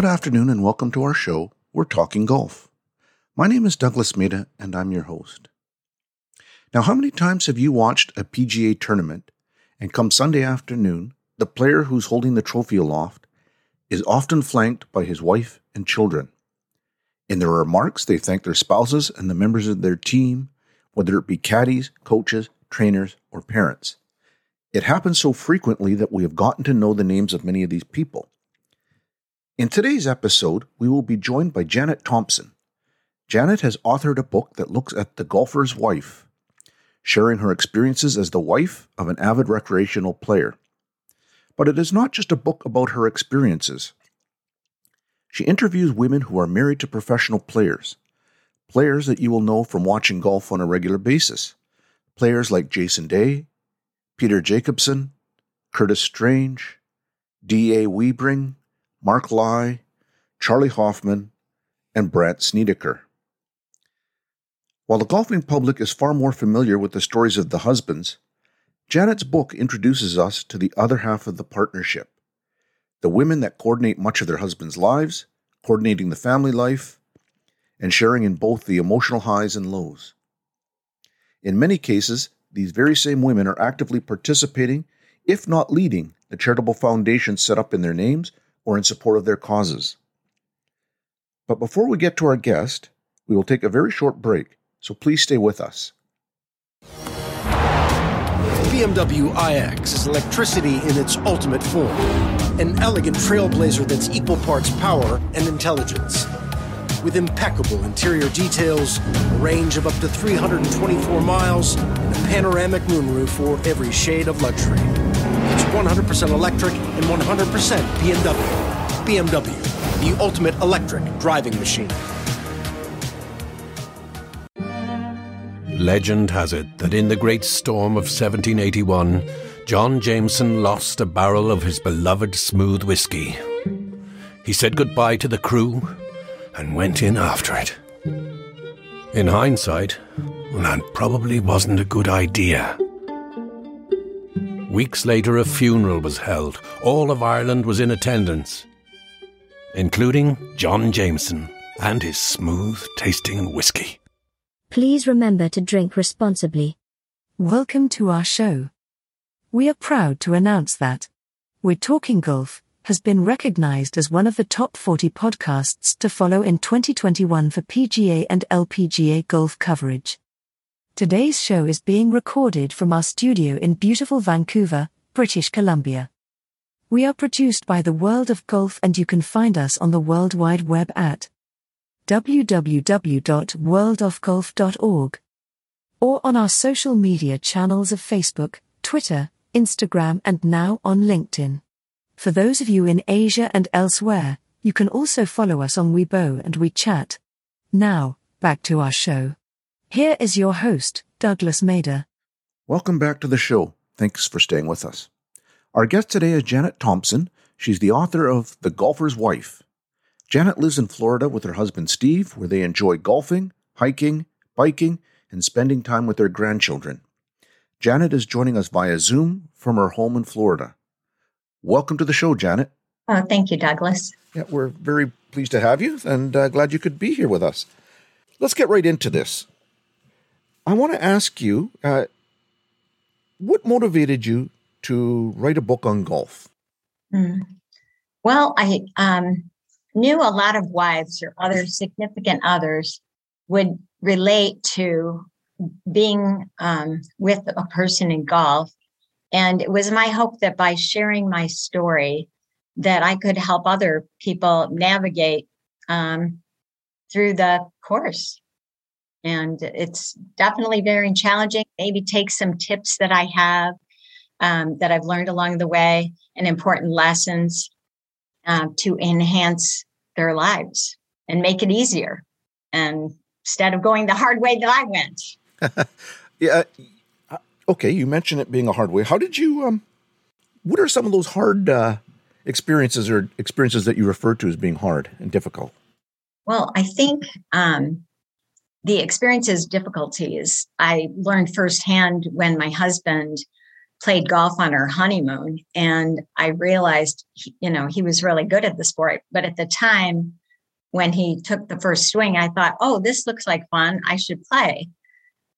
Good afternoon and welcome to our show, We're Talking Golf. My name is Douglas Maida and I'm your host. Now, how many times have you watched a PGA tournament and come Sunday afternoon, the player who's holding the trophy aloft is often flanked by his wife and children? In their remarks, they thank their spouses and the members of their team, whether it be caddies, coaches, trainers, or parents. It happens so frequently that we have gotten to know the names of many of these people. In today's episode, we will be joined by Janet Thompson. Janet has authored a book that looks at the golfer's wife, sharing her experiences as the wife of an avid recreational player. But it is not just a book about her experiences. She interviews women who are married to professional players, players that you will know from watching golf on a regular basis, players like Jason Day, Peter Jacobsen, Curtis Strange, D.A. Weibring, Mark Lye, Charley Hoffman, and Brandt Snedeker. While the golfing public is far more familiar with the stories of the husbands, Janet's book introduces us to the other half of the partnership the women that coordinate much of their husbands' lives, coordinating the family life, and sharing in both the emotional highs and lows. In many cases, these very same women are actively participating, if not leading, the charitable foundations set up in their names or in support of their causes. But before we get to our guest, we will take a very short break, so please stay with us. BMW iX is electricity in its ultimate form, an elegant trailblazer that's equal parts power and intelligence. With impeccable interior details, a range of up to 324 miles, and a panoramic moonroof for every shade of luxury. 100% electric and 100% BMW. BMW, the ultimate electric driving machine. Legend has it that in the great storm of 1781, John Jameson lost a barrel of his beloved smooth whiskey. He said goodbye to the crew and went in after it. In hindsight, that probably wasn't a good idea. Weeks later, a funeral was held. All of Ireland was in attendance, including John Jameson and his smooth tasting whiskey. Please remember to drink responsibly. Welcome to our show. We are proud to announce that We're Talking Golf has been recognized as one of the top 40 podcasts to follow in 2021 for PGA and LPGA golf coverage. Today's show is being recorded from our studio in beautiful Vancouver, British Columbia. We are produced by the World of Golf and you can find us on the World Wide Web at www.worldofgolf.org or on our social media channels of Facebook, Twitter, Instagram and now on LinkedIn. For those of you in Asia and elsewhere, you can also follow us on Weibo and WeChat. Now, back to our show. Here is your host, Douglas Mader. Welcome back to the show. Thanks for staying with us. Our guest today is Janet Thompson. She's the author of The Golfer's Wife. Janet lives in Florida with her husband Steve, where they enjoy golfing, hiking, biking, and spending time with their grandchildren. Janet is joining us via Zoom from her home in Florida. Welcome to the show, Janet. Oh, thank you, Douglas. Yeah, we're very pleased to have you and uh, glad you could be here with us. Let's get right into this. I want to ask you uh, what motivated you to write a book on golf? Mm. Well, I um, knew a lot of wives or other significant others would relate to being um, with a person in golf. And it was my hope that by sharing my story, that I could help other people navigate um, through the course and it's definitely very challenging. Maybe take some tips that I have um, that I've learned along the way and important lessons uh, to enhance their lives and make it easier. And instead of going the hard way that I went. yeah. Uh, okay. You mentioned it being a hard way. How did you, um, what are some of those hard uh, experiences or experiences that you refer to as being hard and difficult? Well, I think um, the experiences difficulties I learned firsthand when my husband played golf on our honeymoon. And I realized, you know, he was really good at the sport. But at the time, when he took the first swing, I thought, oh, this looks like fun. I should play.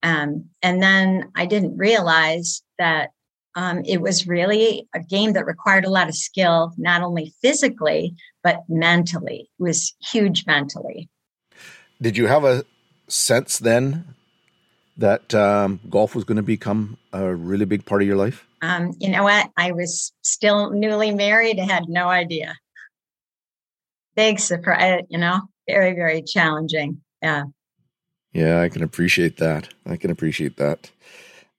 Um, and then I didn't realize that um, it was really a game that required a lot of skill, not only physically, but mentally. It was huge mentally. Did you have a sense then that um, golf was going to become a really big part of your life? Um, you know what? I was still newly married. I had no idea. Big surprise, you know, very, very challenging. Yeah. Yeah, I can appreciate that. I can appreciate that.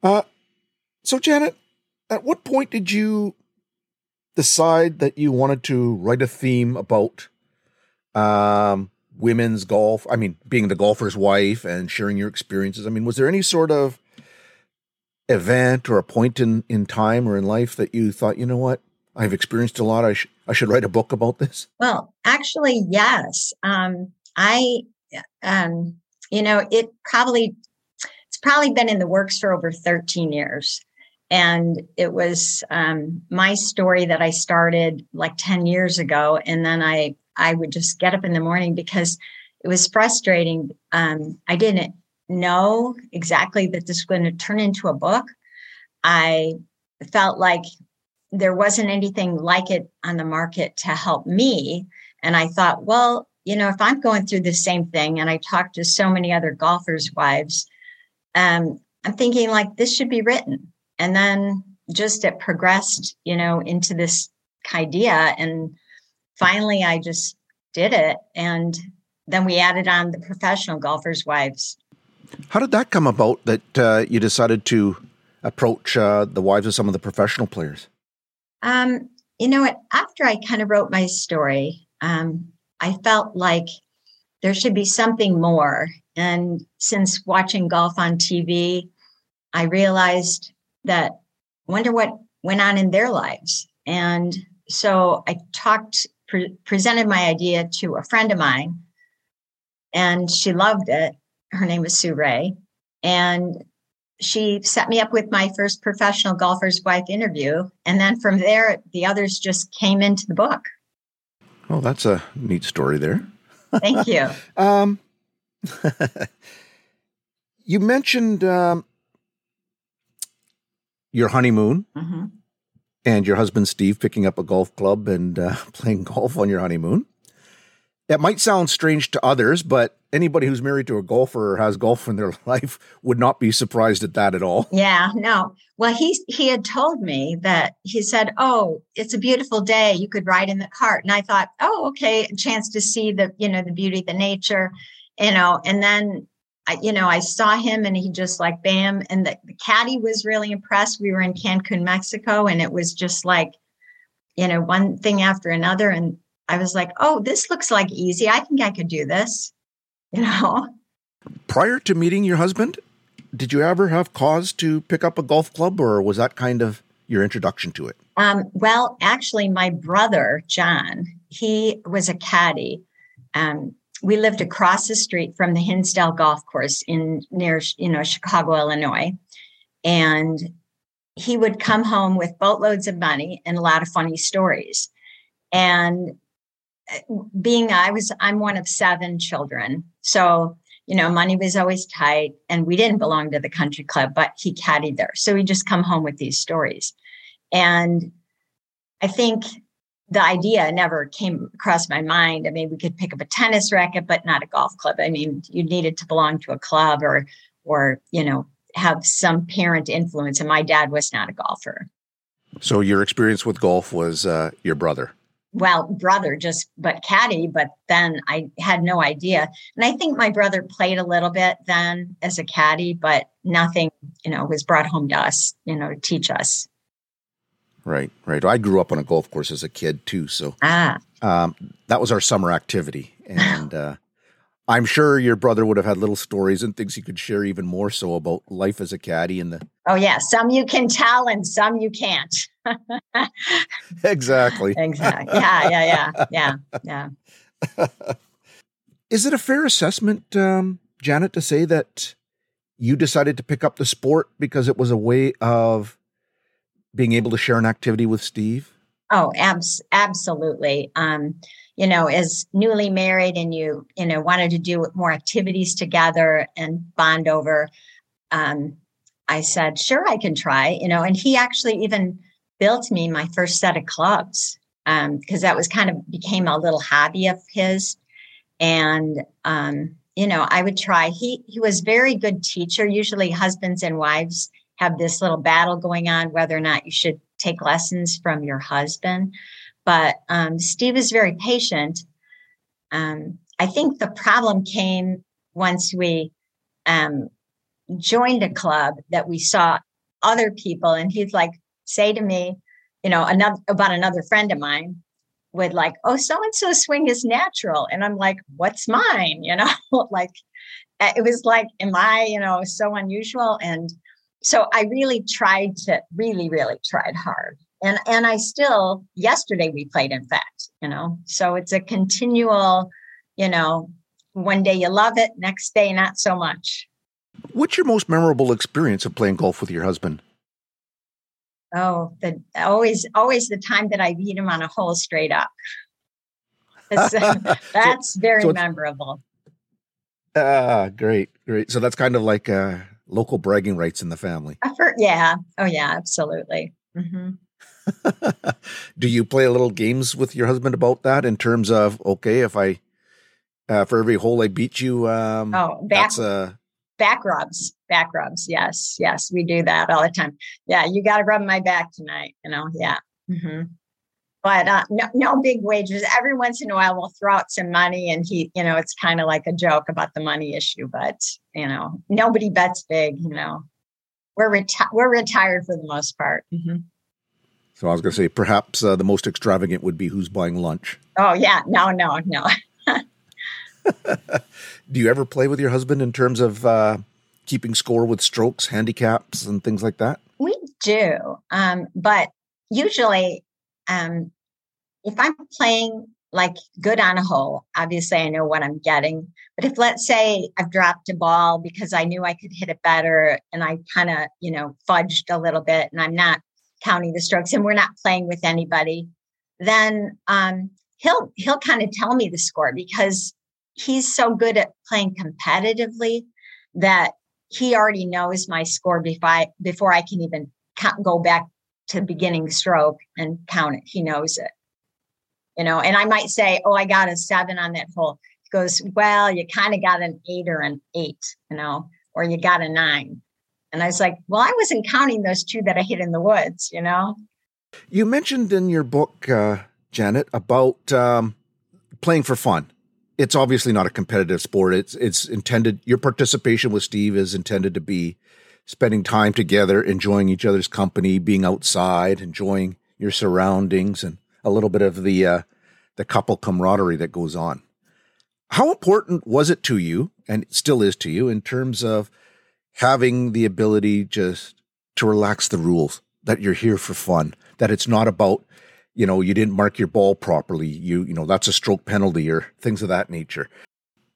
Uh, so, Janet, at what point did you decide that you wanted to write a theme about um, women's golf? I mean, being the golfer's wife and sharing your experiences. I mean, was there any sort of event or a point in, in time or in life that you thought, you know what, I've experienced a lot. I, sh- I should write a book about this? Well, actually, yes. Um, I, um, you know, it probably, it's probably been in the works for over 13 years. And it was um, my story that I started like 10 years ago. And then I I would just get up in the morning because it was frustrating. Um, I didn't know exactly that this was going to turn into a book. I felt like there wasn't anything like it on the market to help me. And I thought, well, you know, if I'm going through the same thing and I talked to so many other golfers' wives, um, I'm thinking like this should be written. And then just it progressed, you know, into this idea. And finally, I just did it. And then we added on the professional golfers' wives. How did that come about that uh, you decided to approach uh, the wives of some of the professional players? Um, you know what? After I kind of wrote my story, um, I felt like there should be something more. And since watching golf on TV, I realized that wonder what went on in their lives. And so I talked pre- presented my idea to a friend of mine, and she loved it. Her name was Sue Ray, and she set me up with my first professional golfer's wife interview, and then from there, the others just came into the book. Oh, that's a neat story there. Thank you. um, you mentioned um, your honeymoon. Mm-hmm and your husband Steve picking up a golf club and uh, playing golf on your honeymoon. That might sound strange to others, but anybody who's married to a golfer or has golf in their life would not be surprised at that at all. Yeah, no. Well, he he had told me that he said, "Oh, it's a beautiful day. You could ride in the cart." And I thought, "Oh, okay, a chance to see the you know the beauty the nature." You know, and then I, you know, I saw him and he just like bam. And the, the caddy was really impressed. We were in Cancun, Mexico, and it was just like, you know, one thing after another. And I was like, oh, this looks like easy. I think I could do this, you know. Prior to meeting your husband, did you ever have cause to pick up a golf club or was that kind of your introduction to it? Um, well, actually, my brother, John, he was a caddy. Um, we lived across the street from the Hinsdale Golf Course in near you know Chicago, Illinois, and he would come home with boatloads of money and a lot of funny stories. And uh, being I was I'm one of seven children, so you know money was always tight, and we didn't belong to the country club, but he caddied there, so he'd just come home with these stories, and I think the idea never came across my mind. I mean, we could pick up a tennis racket, but not a golf club. I mean, you needed to belong to a club or, or you know, have some parent influence. And my dad was not a golfer. So your experience with golf was uh, your brother. Well, brother, just but caddy. But then I had no idea, and I think my brother played a little bit then as a caddy, but nothing, you know, was brought home to us, you know, to teach us. Right, right. I grew up on a golf course as a kid too, so ah. um, that was our summer activity, and uh, I'm sure your brother would have had little stories and things he could share even more so about life as a caddy and the. Oh yeah, some you can tell and some you can't. exactly. exactly. Yeah, yeah, yeah, yeah, yeah. Is it a fair assessment, um, Janet, to say that you decided to pick up the sport because it was a way of being able to share an activity with Steve? Oh, abs- absolutely. Um, you know, as newly married and you, you know, wanted to do more activities together and bond over, um, I said, sure, I can try, you know, and he actually even built me my first set of clubs because um, that was kind of became a little hobby of his. And, um, you know, I would try. He, he was very good teacher. Usually husbands and wives have this little battle going on whether or not you should take lessons from your husband. But um, Steve is very patient. Um, I think the problem came once we um, joined a club that we saw other people, and he'd like say to me, you know, another about another friend of mine would like, oh, so and so swing is natural, and I'm like, what's mine? You know, like it was like, am I, you know, so unusual? And so I really tried to really, really tried hard. And and I still yesterday we played in fact, you know. So it's a continual, you know, one day you love it, next day not so much. What's your most memorable experience of playing golf with your husband? Oh, the always always the time that I beat him on a hole straight up. that's so, very so memorable. Ah, great, great. So that's kind of like uh, local bragging rights in the family. Heard, yeah. Oh, yeah. Absolutely. Mm-hmm. Do you play a little games with your husband about that in terms of okay, if I uh, for every hole I beat you, um, oh, back, that's a back rubs, back rubs. Yes, yes, we do that all the time. Yeah, you got to rub my back tonight. You know, yeah. Mm-hmm but uh, no, no big wages. Every once in a while, we'll throw out some money, and he, you know, it's kind of like a joke about the money issue. But you know, nobody bets big. You know, we're reti- we're retired for the most part. Mm-hmm. So I was going to say, perhaps uh, the most extravagant would be who's buying lunch. Oh yeah, no, no, no. Do you ever play with your husband in terms of uh, keeping score with strokes, handicaps, and things like that? We do, um, but usually um, if I'm playing like good on a hole, obviously I know what I'm getting. But if let's say I've dropped a ball because I knew I could hit it better and I kind of, you know, fudged a little bit and I'm not counting the strokes and we're not playing with anybody, then um, he'll he'll kind of tell me the score because he's so good at playing competitively that he already knows my score before I, before I can even go back to beginning stroke and count it. He knows it. You know, and I might say, Oh, I got a seven on that hole. Goes, Well, you kind of got an eight or an eight, you know, or you got a nine. And I was like, Well, I wasn't counting those two that I hit in the woods, you know. You mentioned in your book, uh, Janet, about um, playing for fun. It's obviously not a competitive sport. It's it's intended. Your participation with Steve is intended to be spending time together, enjoying each other's company, being outside, enjoying your surroundings, and a little bit of the uh, the couple camaraderie that goes on. How important was it to you, and still is to you, in terms of having the ability just to relax the rules, that you're here for fun, that it's not about, you know, you didn't mark your ball properly, you you know that's a stroke penalty or things of that nature.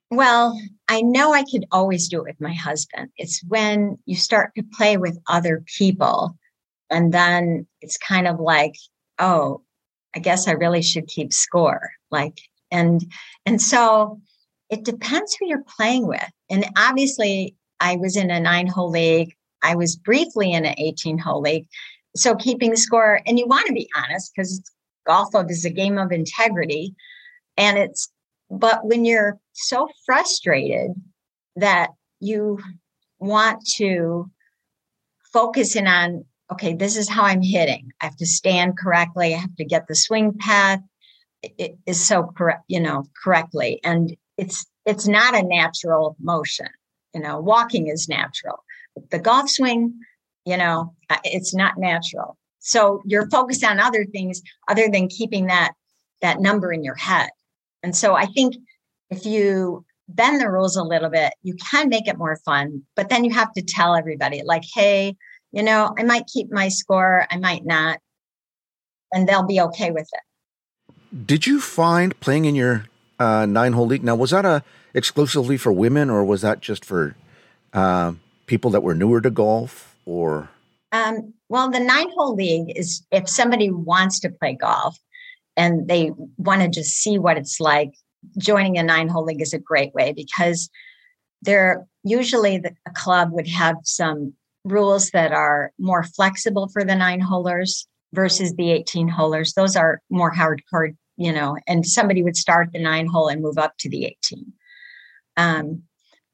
Well, I know I could always do it with my husband. It's when you start to play with other people, and then it's kind of like, oh, I guess I really should keep score. Like, and and so it depends who you're playing with. And obviously, I was in a nine hole league. I was briefly in an 18 hole league. So keeping score, and you want to be honest because golf is a game of integrity. And it's but when you're so frustrated that you want to focus in on, okay, this is how I'm hitting. I have to stand correctly. I have to get the swing path it is so correct, you know, correctly. And it's it's not a natural motion. You know, walking is natural. The golf swing, you know, uh, it's not natural. So you're focused on other things other than keeping that that number in your head. And so I think if you bend the rules a little bit, you can make it more fun, but then you have to tell everybody, like, hey, you know, I might keep my score, I might not, and they'll be okay with it. Did you find playing in your uh, nine hole league? Now, was that a exclusively for women, or was that just for uh, people that were newer to golf? Or Um, well, the nine hole league is if somebody wants to play golf and they want to just see what it's like, joining a nine hole league is a great way because there usually the, a club would have some rules that are more flexible for the nine holers versus the 18 holers. Those are more hardcore, you know, and somebody would start the nine hole and move up to the 18. Um,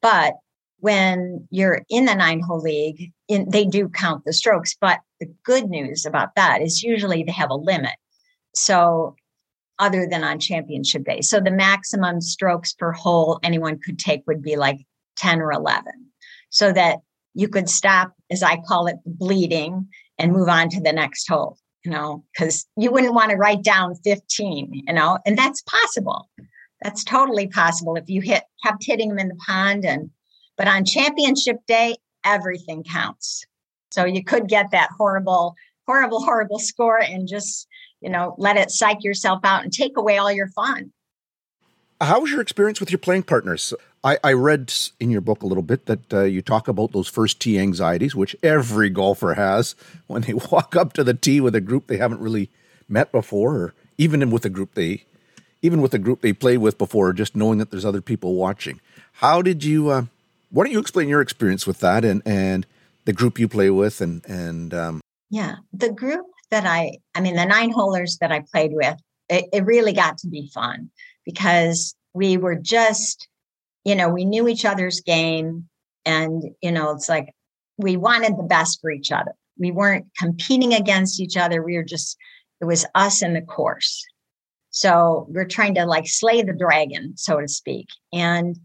but when you're in the nine hole league, in, they do count the strokes. But the good news about that is usually they have a limit. So, other than on championship day. So, the maximum strokes per hole anyone could take would be like 10 or 11. So that you could stop, as I call it, bleeding and move on to the next hole, you know, because you wouldn't want to write down 15, you know, and that's possible. That's totally possible if you hit kept hitting them in the pond and but on championship day, everything counts. So you could get that horrible, horrible, horrible score and just, you know, let it psych yourself out and take away all your fun. How was your experience with your playing partners? I, I read in your book a little bit that uh, you talk about those first tee anxieties, which every golfer has when they walk up to the tee with a group they haven't really met before, or even with a group they, even with a group they played with before, just knowing that there's other people watching. How did you? Uh, why don't you explain your experience with that and and the group you play with and and um... yeah, the group that I I mean the nine holers that I played with, it, it really got to be fun because we were just you know we knew each other's game and you know it's like we wanted the best for each other. We weren't competing against each other. We were just it was us and the course. So we're trying to like slay the dragon so to speak. And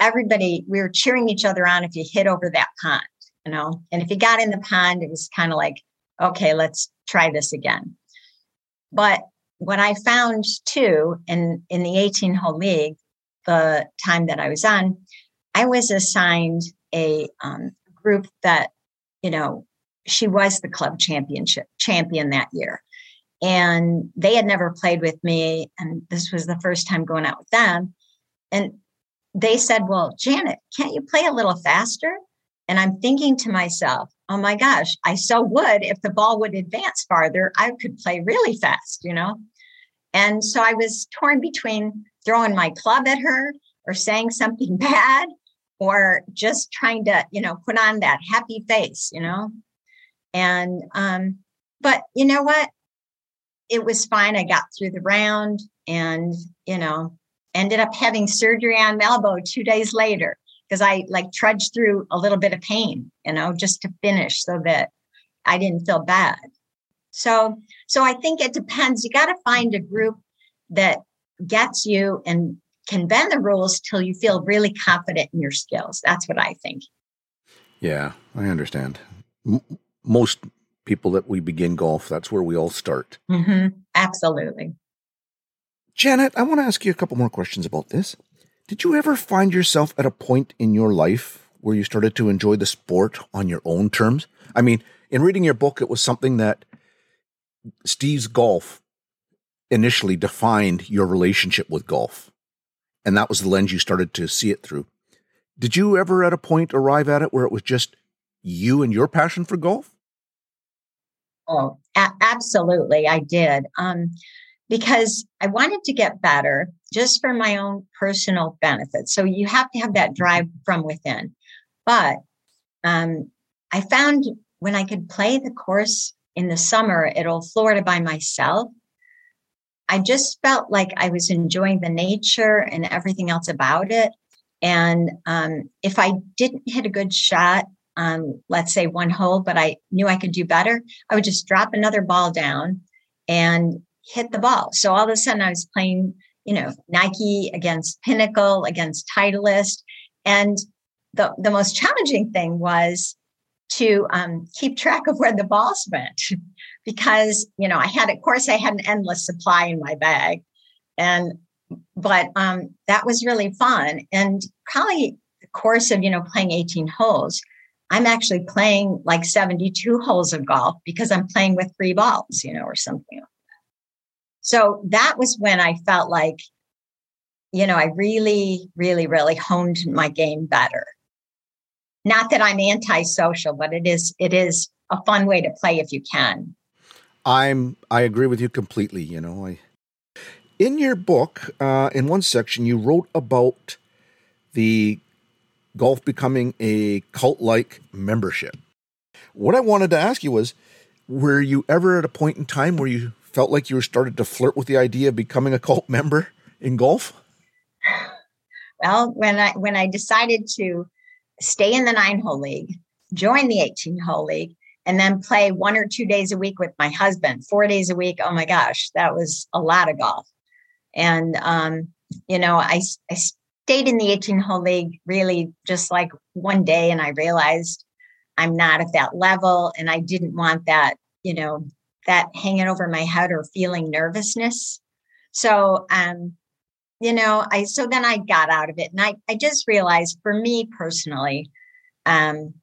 everybody, we were cheering each other on if you hit over that pond, you know, and if you got in the pond, it was kind of like, okay, let's try this again. But what I found too in, in the 18 hole league, the time that I was on, I was assigned a um, group that, you know, she was the club championship champion that year. And they had never played with me. And this was the first time going out with them. And they said, Well, Janet, can't you play a little faster? And I'm thinking to myself, Oh my gosh, I so would if the ball would advance farther, I could play really fast, you know? And so I was torn between throwing my club at her or saying something bad or just trying to, you know, put on that happy face, you know? And, um, but you know what? It was fine. I got through the round and, you know, ended up having surgery on my elbow two days later because I like trudged through a little bit of pain, you know, just to finish so that I didn't feel bad. So, so I think it depends. You got to find a group that gets you and can bend the rules till you feel really confident in your skills. That's what I think. Yeah, I understand. M- most people that we begin golf, that's where we all start. Mm-hmm. Absolutely. Janet, I want to ask you a couple more questions about this. Did you ever find yourself at a point in your life where you started to enjoy the sport on your own terms? I mean, in reading your book, it was something that Steve's golf initially defined your relationship with golf. And that was the lens you started to see it through. Did you ever at a point arrive at it where it was just you and your passion for golf? Oh, a- absolutely. I did. Um, because I wanted to get better just for my own personal benefit. So you have to have that drive from within. But um, I found when I could play the course in the summer at Old Florida by myself, I just felt like I was enjoying the nature and everything else about it. And um, if I didn't hit a good shot on, let's say, one hole, but I knew I could do better, I would just drop another ball down and hit the ball. So all of a sudden I was playing, you know, Nike against Pinnacle, against Titleist. And the, the most challenging thing was to um, keep track of where the balls went because, you know, I had, of course, I had an endless supply in my bag. And, but um, that was really fun. And probably the course of, you know, playing 18 holes, I'm actually playing like 72 holes of golf because I'm playing with three balls, you know, or something Like that. so that was when I felt like, you know, I really, really, really honed my game better. Not that I'm antisocial, but it is, it is a fun way to play if you can. I'm I agree with you completely. You know, I in your book, uh, in one section, you wrote about the golf becoming a cult like membership. What I wanted to ask you was were you ever at a point in time where you felt like you were started to flirt with the idea of becoming a cult member in golf? Well, when I when I decided to stay in the nine hole league, join the 18 hole league, and then play one or two days a week with my husband, four days a week. Oh my gosh, that was a lot of golf. And, um, you know, I, I stayed in the 18 hole league really just like one day and I realized I'm not at that level and I didn't want that, you know, that hanging over my head or feeling nervousness. So, um, you know, I so then I got out of it and I, I just realized for me personally, um,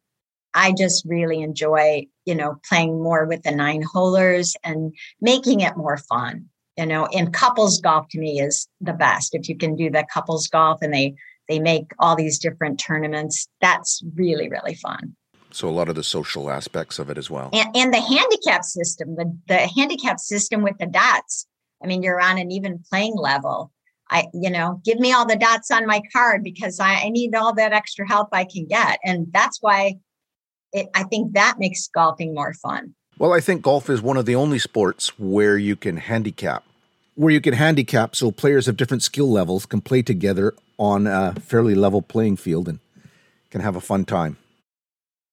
I just really enjoy, you know, playing more with the nine holers and making it more fun. You know, and couples golf to me is the best. If you can do the couples golf and they they make all these different tournaments, that's really really fun. So a lot of the social aspects of it as well. And, and the handicap system, the the handicap system with the dots. I mean, you're on an even playing level. I, you know, give me all the dots on my card because I, I need all that extra help I can get. And that's why it, I think that makes golfing more fun. Well, I think golf is one of the only sports where you can handicap, where you can handicap so players of different skill levels can play together on a fairly level playing field and can have a fun time.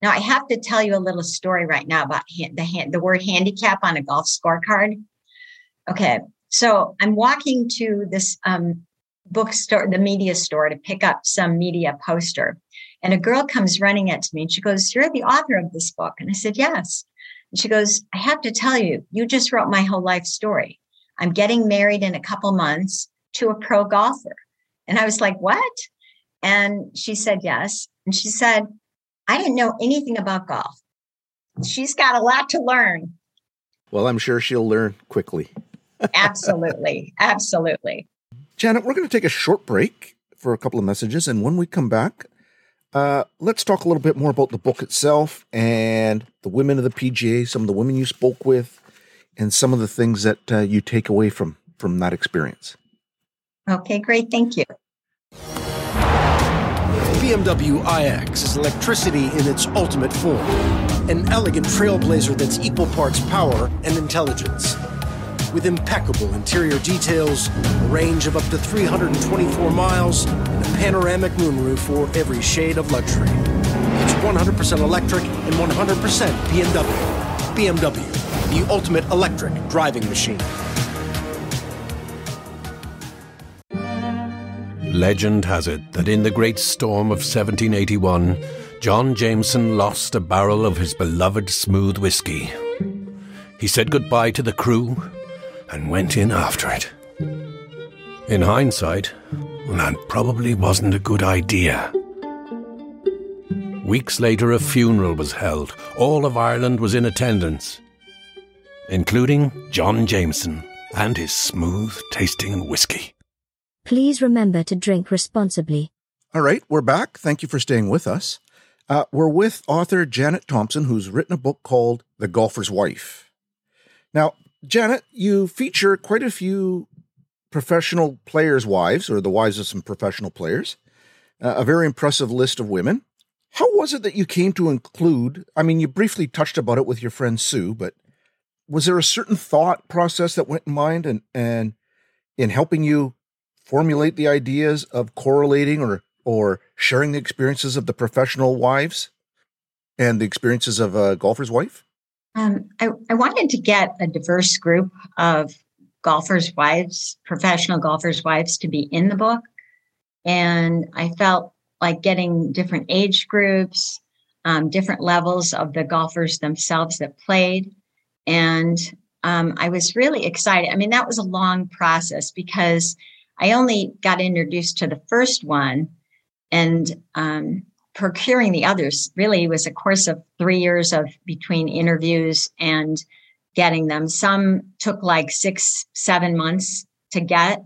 Now, I have to tell you a little story right now about the the word handicap on a golf scorecard. Okay, so I'm walking to this um, bookstore, the media store, to pick up some media poster, and a girl comes running up to me and she goes, You're the author of this book. And I said, Yes. And she goes, I have to tell you, you just wrote my whole life story. I'm getting married in a couple months to a pro golfer. And I was like, What? And she said, Yes. And she said, I didn't know anything about golf. She's got a lot to learn. Well, I'm sure she'll learn quickly. absolutely. Absolutely. Janet, we're going to take a short break for a couple of messages. And when we come back, uh, let's talk a little bit more about the book itself and the women of the PGA, some of the women you spoke with, and some of the things that uh, you take away from from that experience. Okay, great. Thank you. BMW iX is electricity in its ultimate form, an elegant trailblazer that's equal parts power and intelligence with impeccable interior details, a range of up to 324 miles, and a panoramic moonroof for every shade of luxury. It's 100% electric and 100% BMW. BMW, the ultimate electric driving machine. Legend has it that in the great storm of 1781, John Jameson lost a barrel of his beloved smooth whiskey. He said goodbye to the crew and went in after it. In hindsight, that probably wasn't a good idea. Weeks later, a funeral was held. All of Ireland was in attendance, including John Jameson and his smooth tasting whiskey. Please remember to drink responsibly. All right, we're back. Thank you for staying with us. Uh, we're with author Janet Thompson, who's written a book called The Golfer's Wife. Now, Janet, you feature quite a few professional players' wives, or the wives of some professional players, uh, a very impressive list of women. How was it that you came to include? I mean, you briefly touched about it with your friend Sue, but was there a certain thought process that went in mind and, and in helping you formulate the ideas of correlating or, or sharing the experiences of the professional wives and the experiences of a golfer's wife? Um, I, I wanted to get a diverse group of golfers' wives, professional golfers' wives, to be in the book. And I felt like getting different age groups, um, different levels of the golfers themselves that played. And um, I was really excited. I mean, that was a long process because I only got introduced to the first one. And um, procuring the others really was a course of three years of between interviews and getting them. Some took like six, seven months to get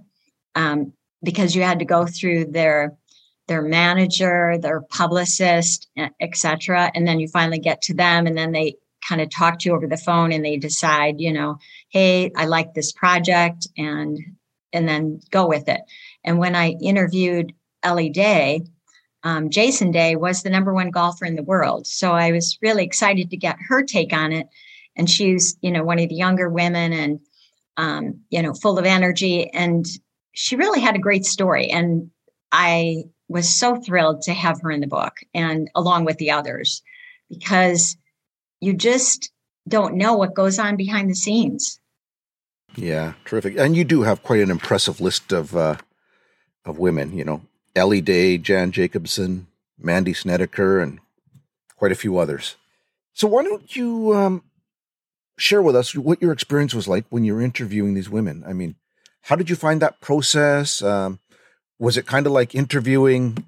um, because you had to go through their their manager, their publicist, etc. And then you finally get to them, and then they kind of talk to you over the phone and they decide, you know, hey, I like this project and and then go with it. And when I interviewed Ellie Day, um, Jason Day was the number one golfer in the world. So I was really excited to get her take on it. And she's, you know, one of the younger women and, um, you know, full of energy. And she really had a great story. And I was so thrilled to have her in the book and along with the others because you just don't know what goes on behind the scenes. Yeah, terrific. And you do have quite an impressive list of uh, of women, you know, Ellie Day, Jan Jacobsen, Mandy Snedeker, and quite a few others. So why don't you um, share with us what your experience was like when you were interviewing these women? I mean, how did you find that process? Um, was it kind of like interviewing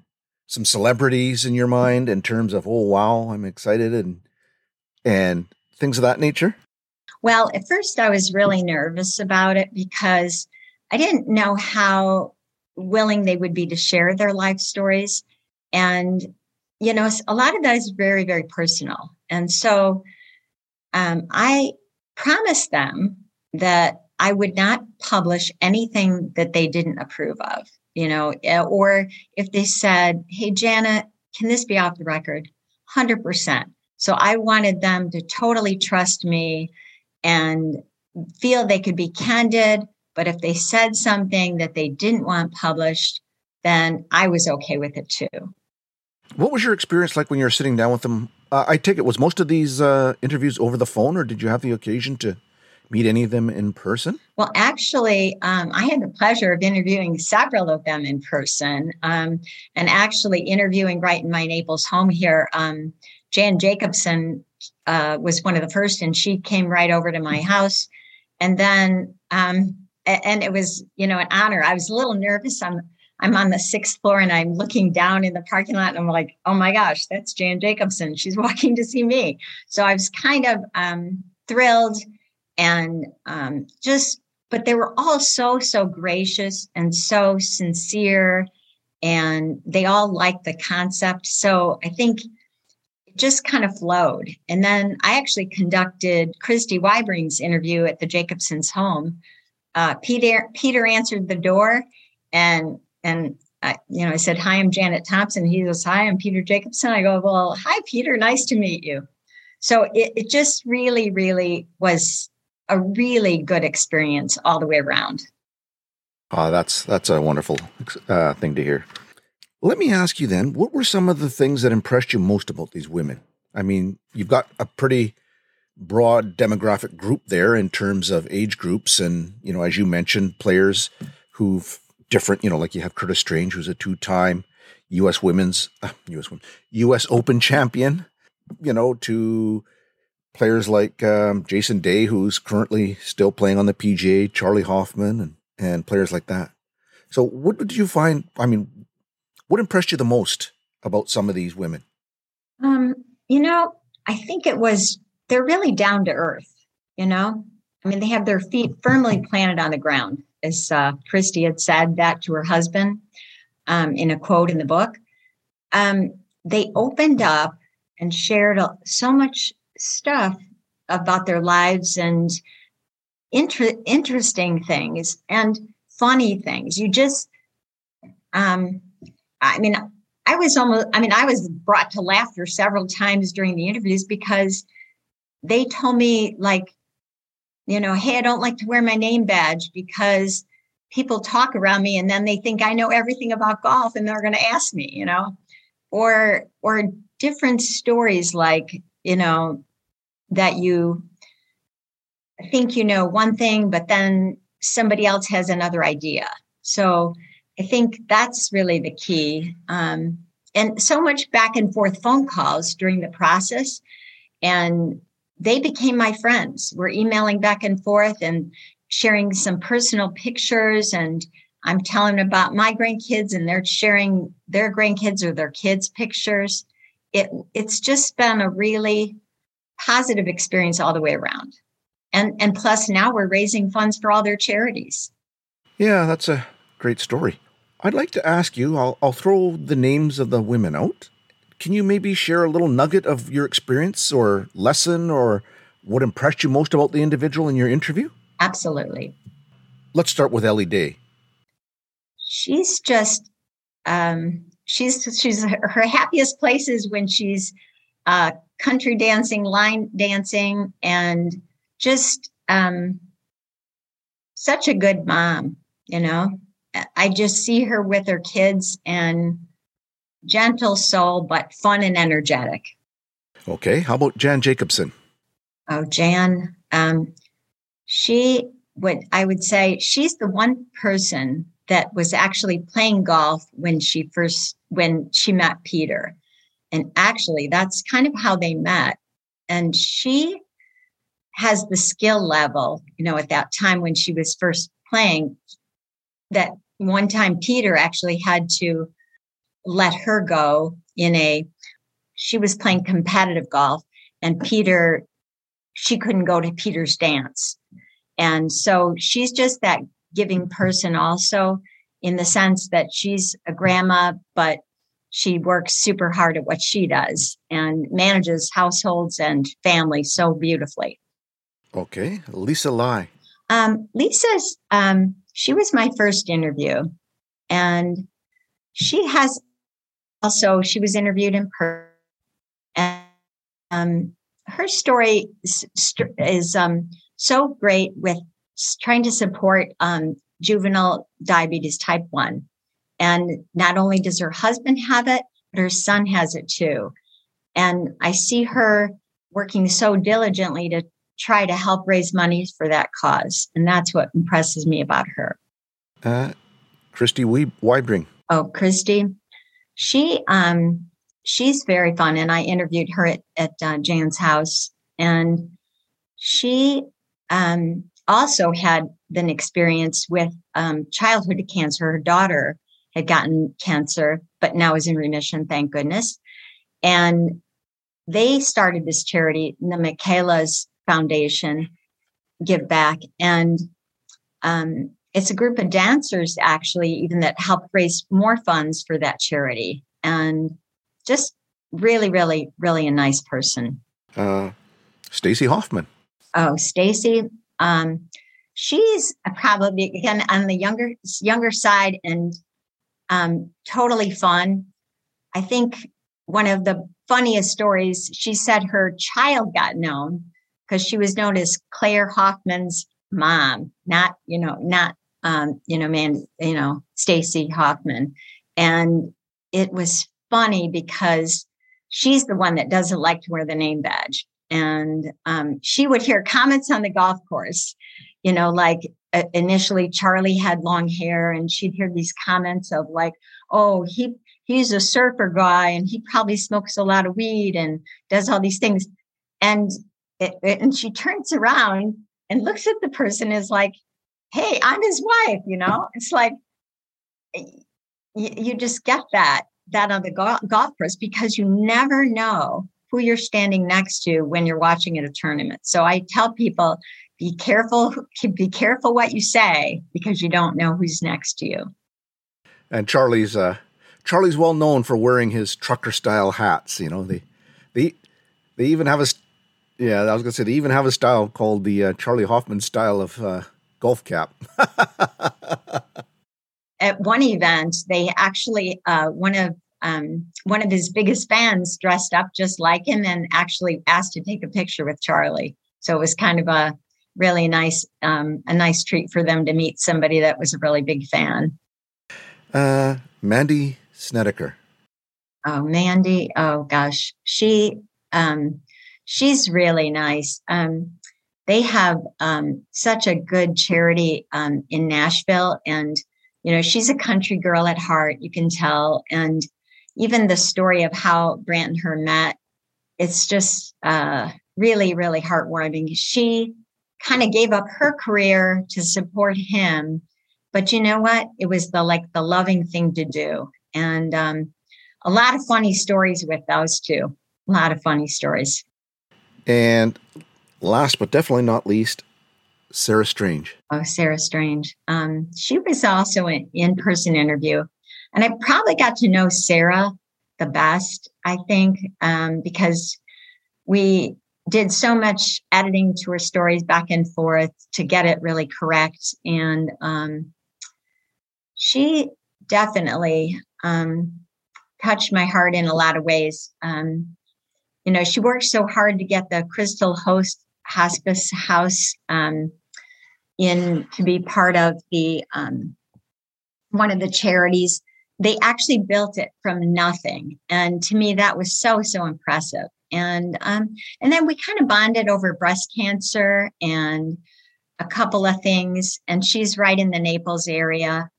some celebrities in your mind in terms of, oh wow, I'm excited and and things of that nature? Well, at first I was really nervous about it because I didn't know how willing they would be to share their life stories. And, you know, a lot of that is very, very personal. And so um, I promised them that I would not publish anything that they didn't approve of, you know, eh, or if they said, Hey, Janet, can this be off the record? 100%. So I wanted them to totally trust me and feel they could be candid but if they said something that they didn't want published, then I was okay with it too. What was your experience like when you were sitting down with them? Uh, I take it was most of these uh, interviews over the phone, or did you have the occasion to meet any of them in person? Well, actually, um, I had the pleasure of interviewing several of them in person, um, and actually interviewing right in my Naples home here. Um, Jan Jacobsen uh, was one of the first, and she came right over to my house. And then um, and it was you know an honor. I was a little nervous. I'm i'm on the sixth floor and i'm looking down in the parking lot and i'm like oh my gosh that's jan jacobsen. She's walking to see me. So i was kind of um, thrilled and um, just but they were all so so gracious and so sincere and they all liked the concept. So i think it just kind of flowed. And then i actually conducted christy weibring's interview at the jacobsens home uh, Peter Peter answered the door, and and I, you know I said, "Hi, I'm Janet Thompson." He goes, "Hi, I'm Peter Jacobsen." I go, "Well, hi, Peter. Nice to meet you." So it, it just really, really was a really good experience all the way around. Oh, that's that's a wonderful uh, thing to hear. Let me ask you then, what were some of the things that impressed you most about these women? I mean, you've got a pretty broad demographic group there in terms of age groups. And you know as you mentioned players who've different you know like you have Curtis Strange who's a two-time US women's uh, US women, US Open champion you know to players like um, Jason Day who's currently still playing on the PGA Charley Hoffman and and players like that. So what did you find I mean what impressed you the most about some of these women? Um you know I think it was they're really down to earth, you know? I mean, they have their feet firmly planted on the ground, as uh, Christy had said that to her husband um, in a quote in the book. Um, they opened up and shared so much stuff about their lives and inter- interesting things and funny things. You just, um, I mean, I was almost, I mean, I was brought to laughter several times during the interviews because they told me like you know hey i don't like to wear my name badge because people talk around me and then they think i know everything about golf and they're going to ask me you know? Or or different stories like you know that you think you know one thing but then somebody else has another idea. So i think that's really the key um, and so much back and forth phone calls during the process and they became my friends. We're emailing back and forth and sharing some personal pictures and I'm telling about my grandkids and they're sharing their grandkids or their kids' pictures. It it's just been a really positive experience all the way around. And and plus now we're raising funds for all their charities. Yeah, that's a great story. I'd like to ask you, I'll, I'll throw the names of the women out. Can you maybe share a little nugget of your experience or lesson or what impressed you most about the individual in your interview? Absolutely. Let's start with Ellie Day. She's just um, she's she's her happiest place is when she's uh, country dancing, line dancing, and just um, such a good mom. You know, I just see her with her kids and gentle soul, but fun and energetic. Okay, how about Jan Jacobsen? Oh, Jan, um, she would I would say she's the one person that was actually playing golf when she first when she met Peter. And actually that's kind of how they met. And she has the skill level, you know, at that time when she was first playing that one time Peter actually had to let her go in a she was playing competitive golf and Peter she couldn't go to Peter's dance. And so she's just that giving person also in the sense that she's a grandma, but she works super hard at what she does and manages households and families so beautifully. Okay. Lisa Lye. Um, Lisa's, um, she was my first interview and she has also, she was interviewed in person and um, her story is, is um, so great with trying to support um, juvenile diabetes type 1. And not only does her husband have it, but her son has it too. And I see her working so diligently to try to help raise money for that cause. And that's what impresses me about her. Uh, Christy Weibring. Oh, Christy. She um she's very fun. And I interviewed her at, at uh, Jan's house. And she um also had an experience with um, childhood cancer. Her daughter had gotten cancer, but now is in remission, thank goodness. And they started this charity, the Michaela's Foundation, Give Back. And um, it's a group of dancers, actually, even that helped raise more funds for that charity. And just really, really, really a nice person. Uh, Stacy Hoffman. Oh, Stacy. Um, she's probably again on the younger younger side and um, totally fun. I think one of the funniest stories. She said her child got known because she was known as Claire Hoffman's mom, not you know not um, you know man you know Stacy Hoffman, and it was funny because she's the one that doesn't like to wear the name badge. And um, she would hear comments on the golf course you know like uh, initially Charley had long hair and she'd hear these comments of like oh he he's a surfer guy and he probably smokes a lot of weed and does all these things. And it, and she turns around and looks at the person is like hey i'm his wife you know it's like you, just get that that on the golf course because you never know who you're standing next to when you're watching at a tournament. So I tell people be careful be careful what you say because you don't know who's next to you. And Charley's uh Charley's well known for wearing his trucker style hats, you know. They they they even have a yeah, I was going to say they even have a style called the uh, Charley Hoffman style of uh, golf cap. At one event, they actually uh, one of um, one of his biggest fans dressed up just like him and actually asked to take a picture with Charley. So it was kind of a really nice um, a nice treat for them to meet somebody that was a really big fan. Uh, Mandy Snedeker. Oh, Mandy. Oh gosh, she um, she's really nice. Um, they have um, such a good charity um, in Nashville, and you know she's a country girl at heart. You can tell, and even the story of how Brandt and her met, it's just uh, really, really heartwarming. She kind of gave up her career to support him, but you know what? It was the like the loving thing to do, and um, a lot of funny stories with those two. A lot of funny stories. And last but definitely not least, Sarah Strange. Oh, Sarah Strange. Um, she was also an in person interview. And I probably got to know Sarah the best, I think, um, because we did so much editing to her stories back and forth to get it really correct. And um, she definitely um, touched my heart in a lot of ways. Um, you know, she worked so hard to get the Crystal Host Hospice House um, in to be part of the um, one of the charities. They actually built it from nothing, and to me, that was so so impressive. And um, and then we kind of bonded over breast cancer and a couple of things. And she's right in the Naples area,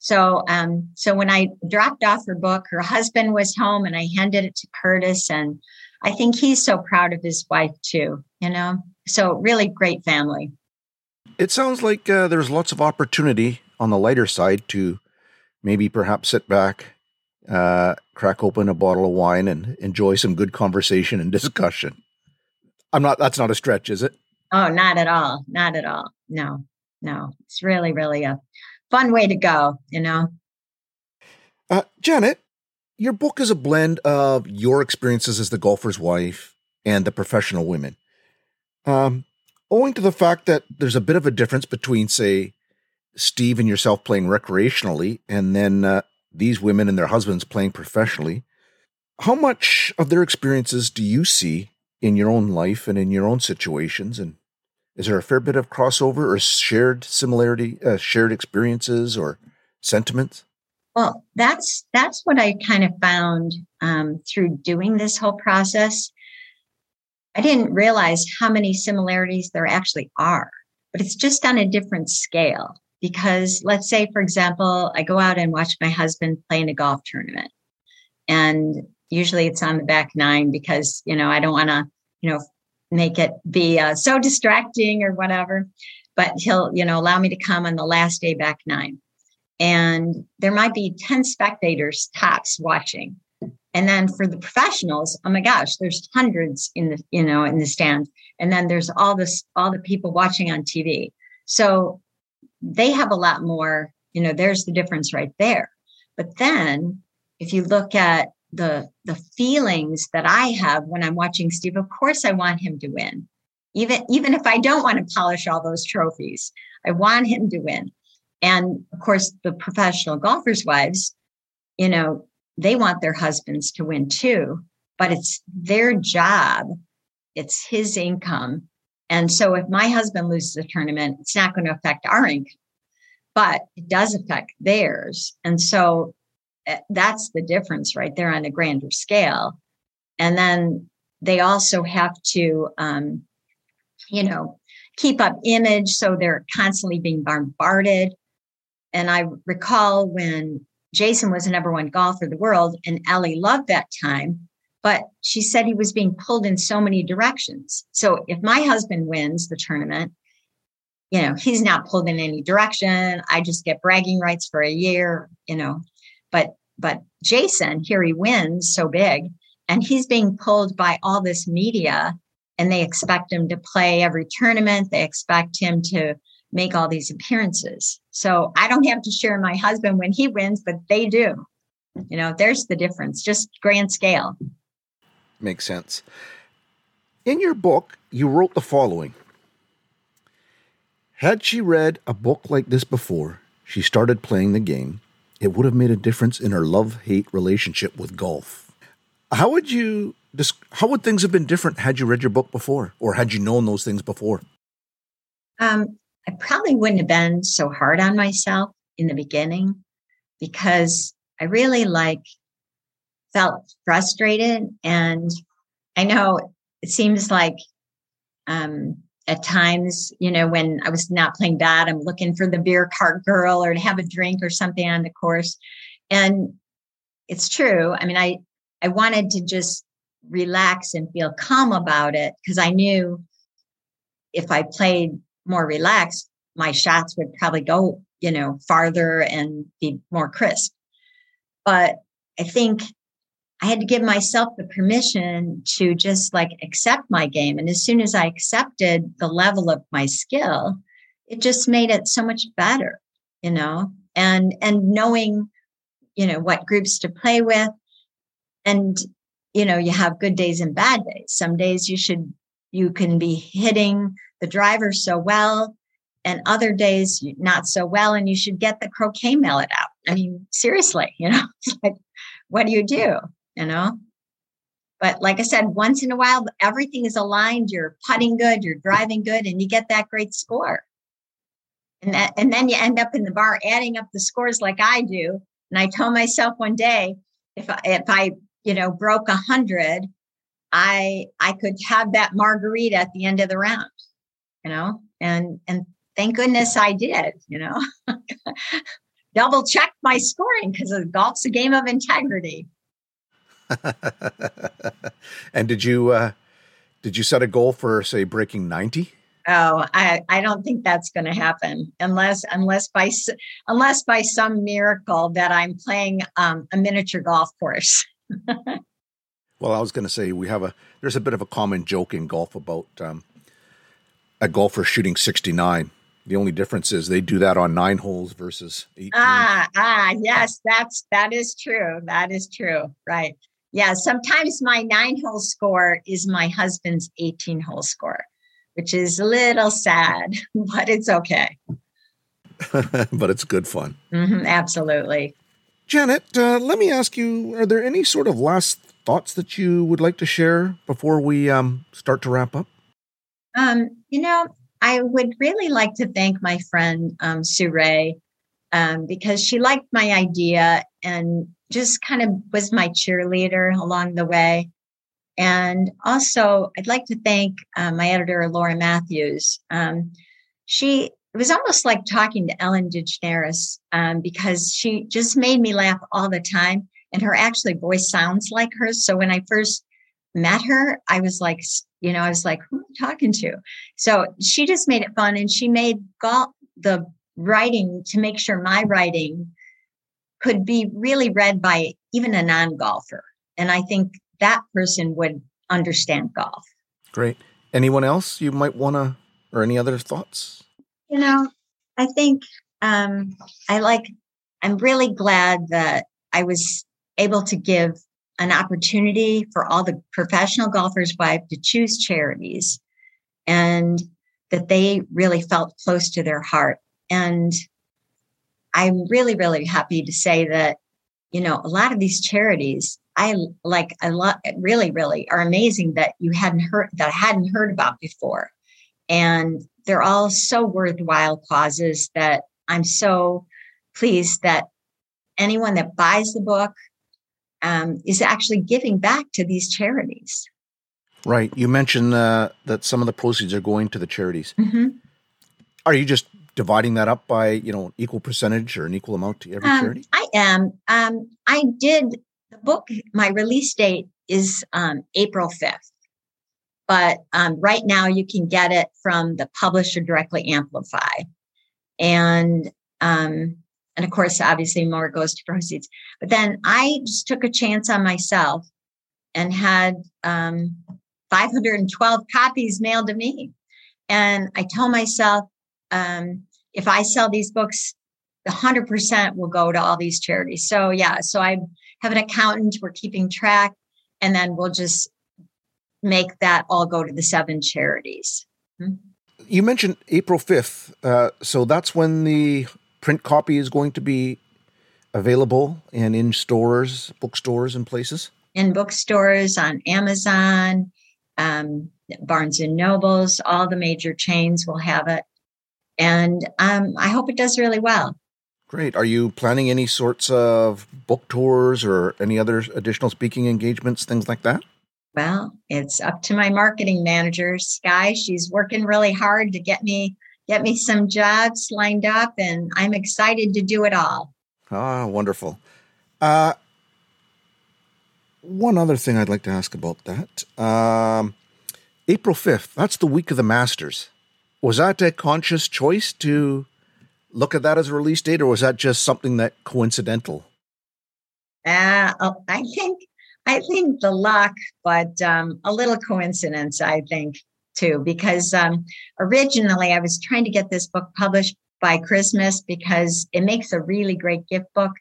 so, um, so when I dropped off her book, her husband was home and I handed it to Curtis. And I think he's so proud of his wife too, you know? So, really great family. It sounds like uh, there's lots of opportunity on the lighter side to maybe perhaps sit back, uh, crack open a bottle of wine, and enjoy some good conversation and discussion. I'm not, that's not a stretch, is it? Oh, not at all. Not at all. No, no. It's really, really a fun way to go, you know. Uh, Janet, your book is a blend of your experiences as the golfer's wife and the professional women. Um, owing to the fact that there's a bit of a difference between, say, Steve and yourself playing recreationally, and then uh, these women and their husbands playing professionally, how much of their experiences do you see in your own life and in your own situations? And is there a fair bit of crossover or shared similarity, uh, shared experiences or sentiments? Well, that's that's what I kind of found um, through doing this whole process. I didn't realize how many similarities there actually are, but it's just on a different scale. Because let's say, for example, I go out and watch my husband play in a golf tournament, and usually it's on the back nine because you know I don't want to you know make it be uh, so distracting or whatever. But he'll, you know, allow me to come on the last day back nine. And there might be 10 spectators tops watching. And then for the professionals, oh my gosh, there's hundreds in the, you know, in the stand. And then there's all this, all the people watching on TV. So they have a lot more, you know, there's the difference right there. But then if you look at the the feelings that I have when I'm watching Steve. Of course, I want him to win, even even if I don't want to polish all those trophies. I want him to win, and of course, the professional golfers' wives, you know, they want their husbands to win too. But it's their job, it's his income, and so if my husband loses a tournament, it's not going to affect our income, but it does affect theirs, and so Eh, that's the difference right there on a grander scale. And then they also have to, um, you know, keep up image. So they're constantly being bombarded. And I recall when Jason was the number one golfer of the world and Ellie loved that time, but she said he was being pulled in so many directions. So if my husband wins the tournament, you know, he's not pulled in any direction. I just get bragging rights for a year, you know, but but Jason, here he wins so big, and he's being pulled by all this media, and they expect him to play every tournament. They expect him to make all these appearances. So I don't have to share my husband when he wins, but they do. You know, there's the difference, just grand scale. Makes sense. In your book, you wrote the following Had she read a book like this before she started playing the game, it would have made a difference in her love hate relationship with golf. How would you how would things have been different had you read your book before or had you known those things before? Um, I probably wouldn't have been so hard on myself in the beginning because I really like felt frustrated and I know it seems like um, at times, you know, when I was not playing bad, I'm looking for the beer cart girl or to have a drink or something on the course. And it's true. I mean, I I wanted to just relax and feel calm about it because I knew if I played more relaxed, my shots would probably go, you know, farther and be more crisp. But I think I had to give myself the permission to just like accept my game. And as soon as I accepted the level of my skill, it just made it so much better, you know, and, and knowing, you know, what groups to play with. and you know you have good days and bad days some days you should you can be hitting the driver so well and other days not so well and you should get the croquet mallet out. I mean seriously you know like what do you do you know? But like i said once in a while everything is aligned you're putting good you're driving good and you get that great score. And that, and then you end up in the bar adding up the scores like i do. And i told myself one day if I, if i you know broke a hundred i i could have that margarita at the end of the round you know and and thank goodness I did, you know. Double check my scoring because golf's a game of integrity. and did you uh, did you set a goal for say breaking 90? Oh, I, I don't think that's going to happen unless unless by unless by some miracle that I'm playing um, a miniature golf course. well, I was going to say we have a there's a bit of a common joke in golf about um, a golfer shooting 69 the only difference is they do that on nine holes versus 18. Ah, ah, yes, that's that is true. That is true. Right. Yeah. Sometimes my nine hole score is my husband's 18 hole score, which is a little sad, but it's okay. but it's good fun. Mm-hmm, absolutely. Janet, uh, let me ask you are there any sort of last thoughts that you would like to share before we um, start to wrap up? Um, you know, I would really like to thank my friend um, Sue Ray um, because she liked my idea and just kind of was my cheerleader along the way. And also, I'd like to thank uh, my editor, Laura Matthews. Um, she it was almost like talking to Ellen DeGeneres um, because she just made me laugh all the time, and her actually voice sounds like hers. So when I first met her, I was like, you know, I was like, who am I talking to? So she just made it fun and she made golf the writing to make sure my writing could be really read by even a non-golfer. And I think that person would understand golf. Great. Anyone else you might want to, or any other thoughts? You know, I think um, I like, I'm really glad that I was able to give an opportunity for all the professional golfers' wives to choose charities and that they really felt close to their heart. And I'm really, really happy to say that, you know, a lot of these charities, I like a lot, really, really are amazing that you hadn't heard, that I hadn't heard about before. And they're all so worthwhile causes that I'm so pleased that anyone that buys the book um, is actually giving back to these charities. Right. You mentioned uh, that some of the proceeds are going to the charities. Mm-hmm. Are you just dividing that up by you know equal percentage or an equal amount to every um, charity? I am. Um, I did the book. My release date is um, April fifth, but um, right now you can get it from the publisher directly Amplify, and um, and of course, obviously, more goes to proceeds. But then I just took a chance on myself and had um, 512 copies mailed to me. And I told myself, um, if I sell these books, the 100% will go to all these charities. So, yeah, so I have an accountant, we're keeping track, and then we'll just make that all go to the seven charities. Hmm? You mentioned April 5th. Uh, so that's when the print copy is going to be available and in stores, bookstores, and places? In bookstores, on Amazon, um, Barnes and Nobles, all the major chains will have it. And um, I hope it does really well. Great. Are you planning any sorts of book tours or any other additional speaking engagements, things like that? Well, it's up to my marketing manager, Sky. She's working really hard to get me get me some jobs lined up, and I'm excited to do it all. Ah, wonderful. Uh, one other thing I'd like to ask about that. Um, April 5th, that's the week of the Masters. Was that a conscious choice to look at that as a release date, or was that just something that coincidental? Uh, I think I think the luck, but um, a little coincidence. I think too, because um, originally I was trying to get this book published by Christmas because it makes a really great gift book.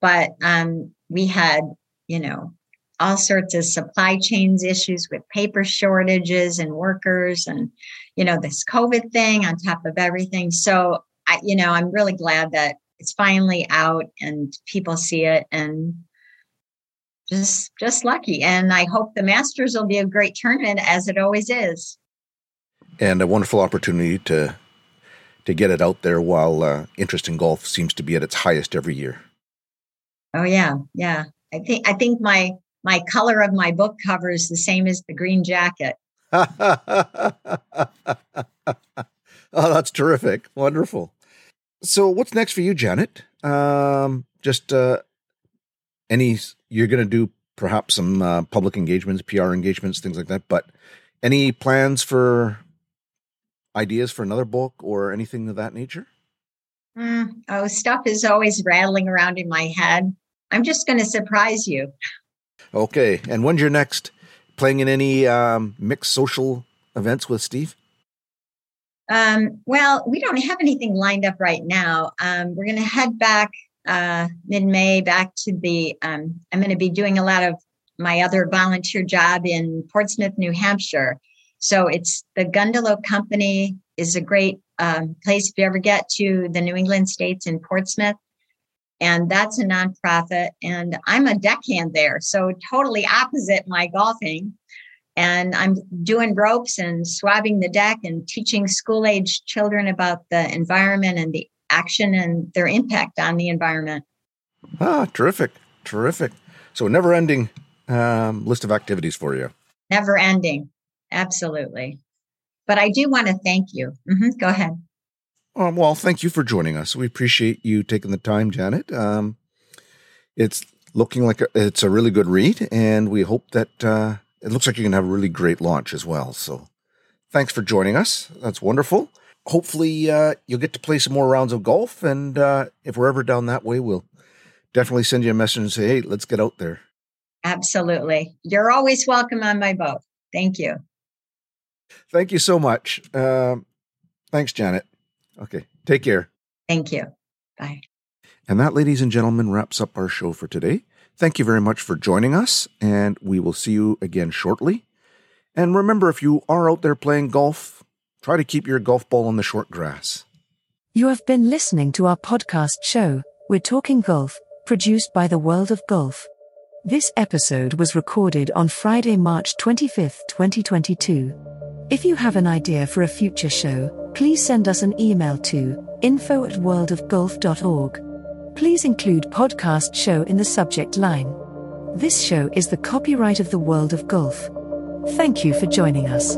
But um, we had, you know, all sorts of supply chains issues with paper shortages and workers and you know this covid thing on top of everything. So i you know i'm really glad that it's finally out and people see it and just just lucky. And i hope the masters will be a great tournament as it always is and a wonderful opportunity to to get it out there while uh, interest in golf seems to be at its highest every year. Oh yeah yeah. I think i think my my color of my book cover is the same as the green jacket. Oh that's terrific. Wonderful. So what's next for you janet? Um just uh any you're going to do perhaps some uh, public engagements, PR engagements, things like that. But any plans for ideas for another book or anything of that nature? Mm, oh, stuff is always rattling around in my head. I'm just going to surprise you. Okay. And when's your next playing in any um, mixed social events with Steve? Um, well, we don't have anything lined up right now. Um, we're going to head back uh, mid May back to the, um, I'm going to be doing a lot of my other volunteer job in Portsmouth, New Hampshire. So it's the Gundalow Company is a great um, place if you ever get to the New England states in Portsmouth. And that's a nonprofit. And I'm a deckhand there. So totally opposite my golfing. And I'm doing ropes and swabbing the deck and teaching school age children about the environment and the action and their impact on the environment. Ah, terrific, terrific. So, never ending um, list of activities for you. Never ending. Absolutely. But I do want to thank you. Mm-hmm. Go ahead. Um, well, thank you for joining us. We appreciate you taking the time, Janet. Um, it's looking like a, it's a really good read, and we hope that uh, it looks like you're going to have a really great launch as well. So, thanks for joining us. That's wonderful hopefully uh, you'll get to play some more rounds of golf. And uh, if we're ever down that way, we'll definitely send you a message and say, hey, let's get out there. Absolutely. You're always welcome on my boat. Thank you. Thank you so much. Uh, thanks, Janet. Okay. Take care. Thank you. Bye. And that, ladies and gentlemen, wraps up our show for today. Thank you very much for joining us, and we will see you again shortly. And remember, if you are out there playing golf, Try to keep your golf ball on the short grass. You have been listening to our podcast show, We're Talking Golf, produced by the World of Golf. This episode was recorded on Friday, March 25, 2022. If you have an idea for a future show, please send us an email to info at worldofgolf.org. Please include podcast show in the subject line. This show is the copyright of the World of Golf. Thank you for joining us.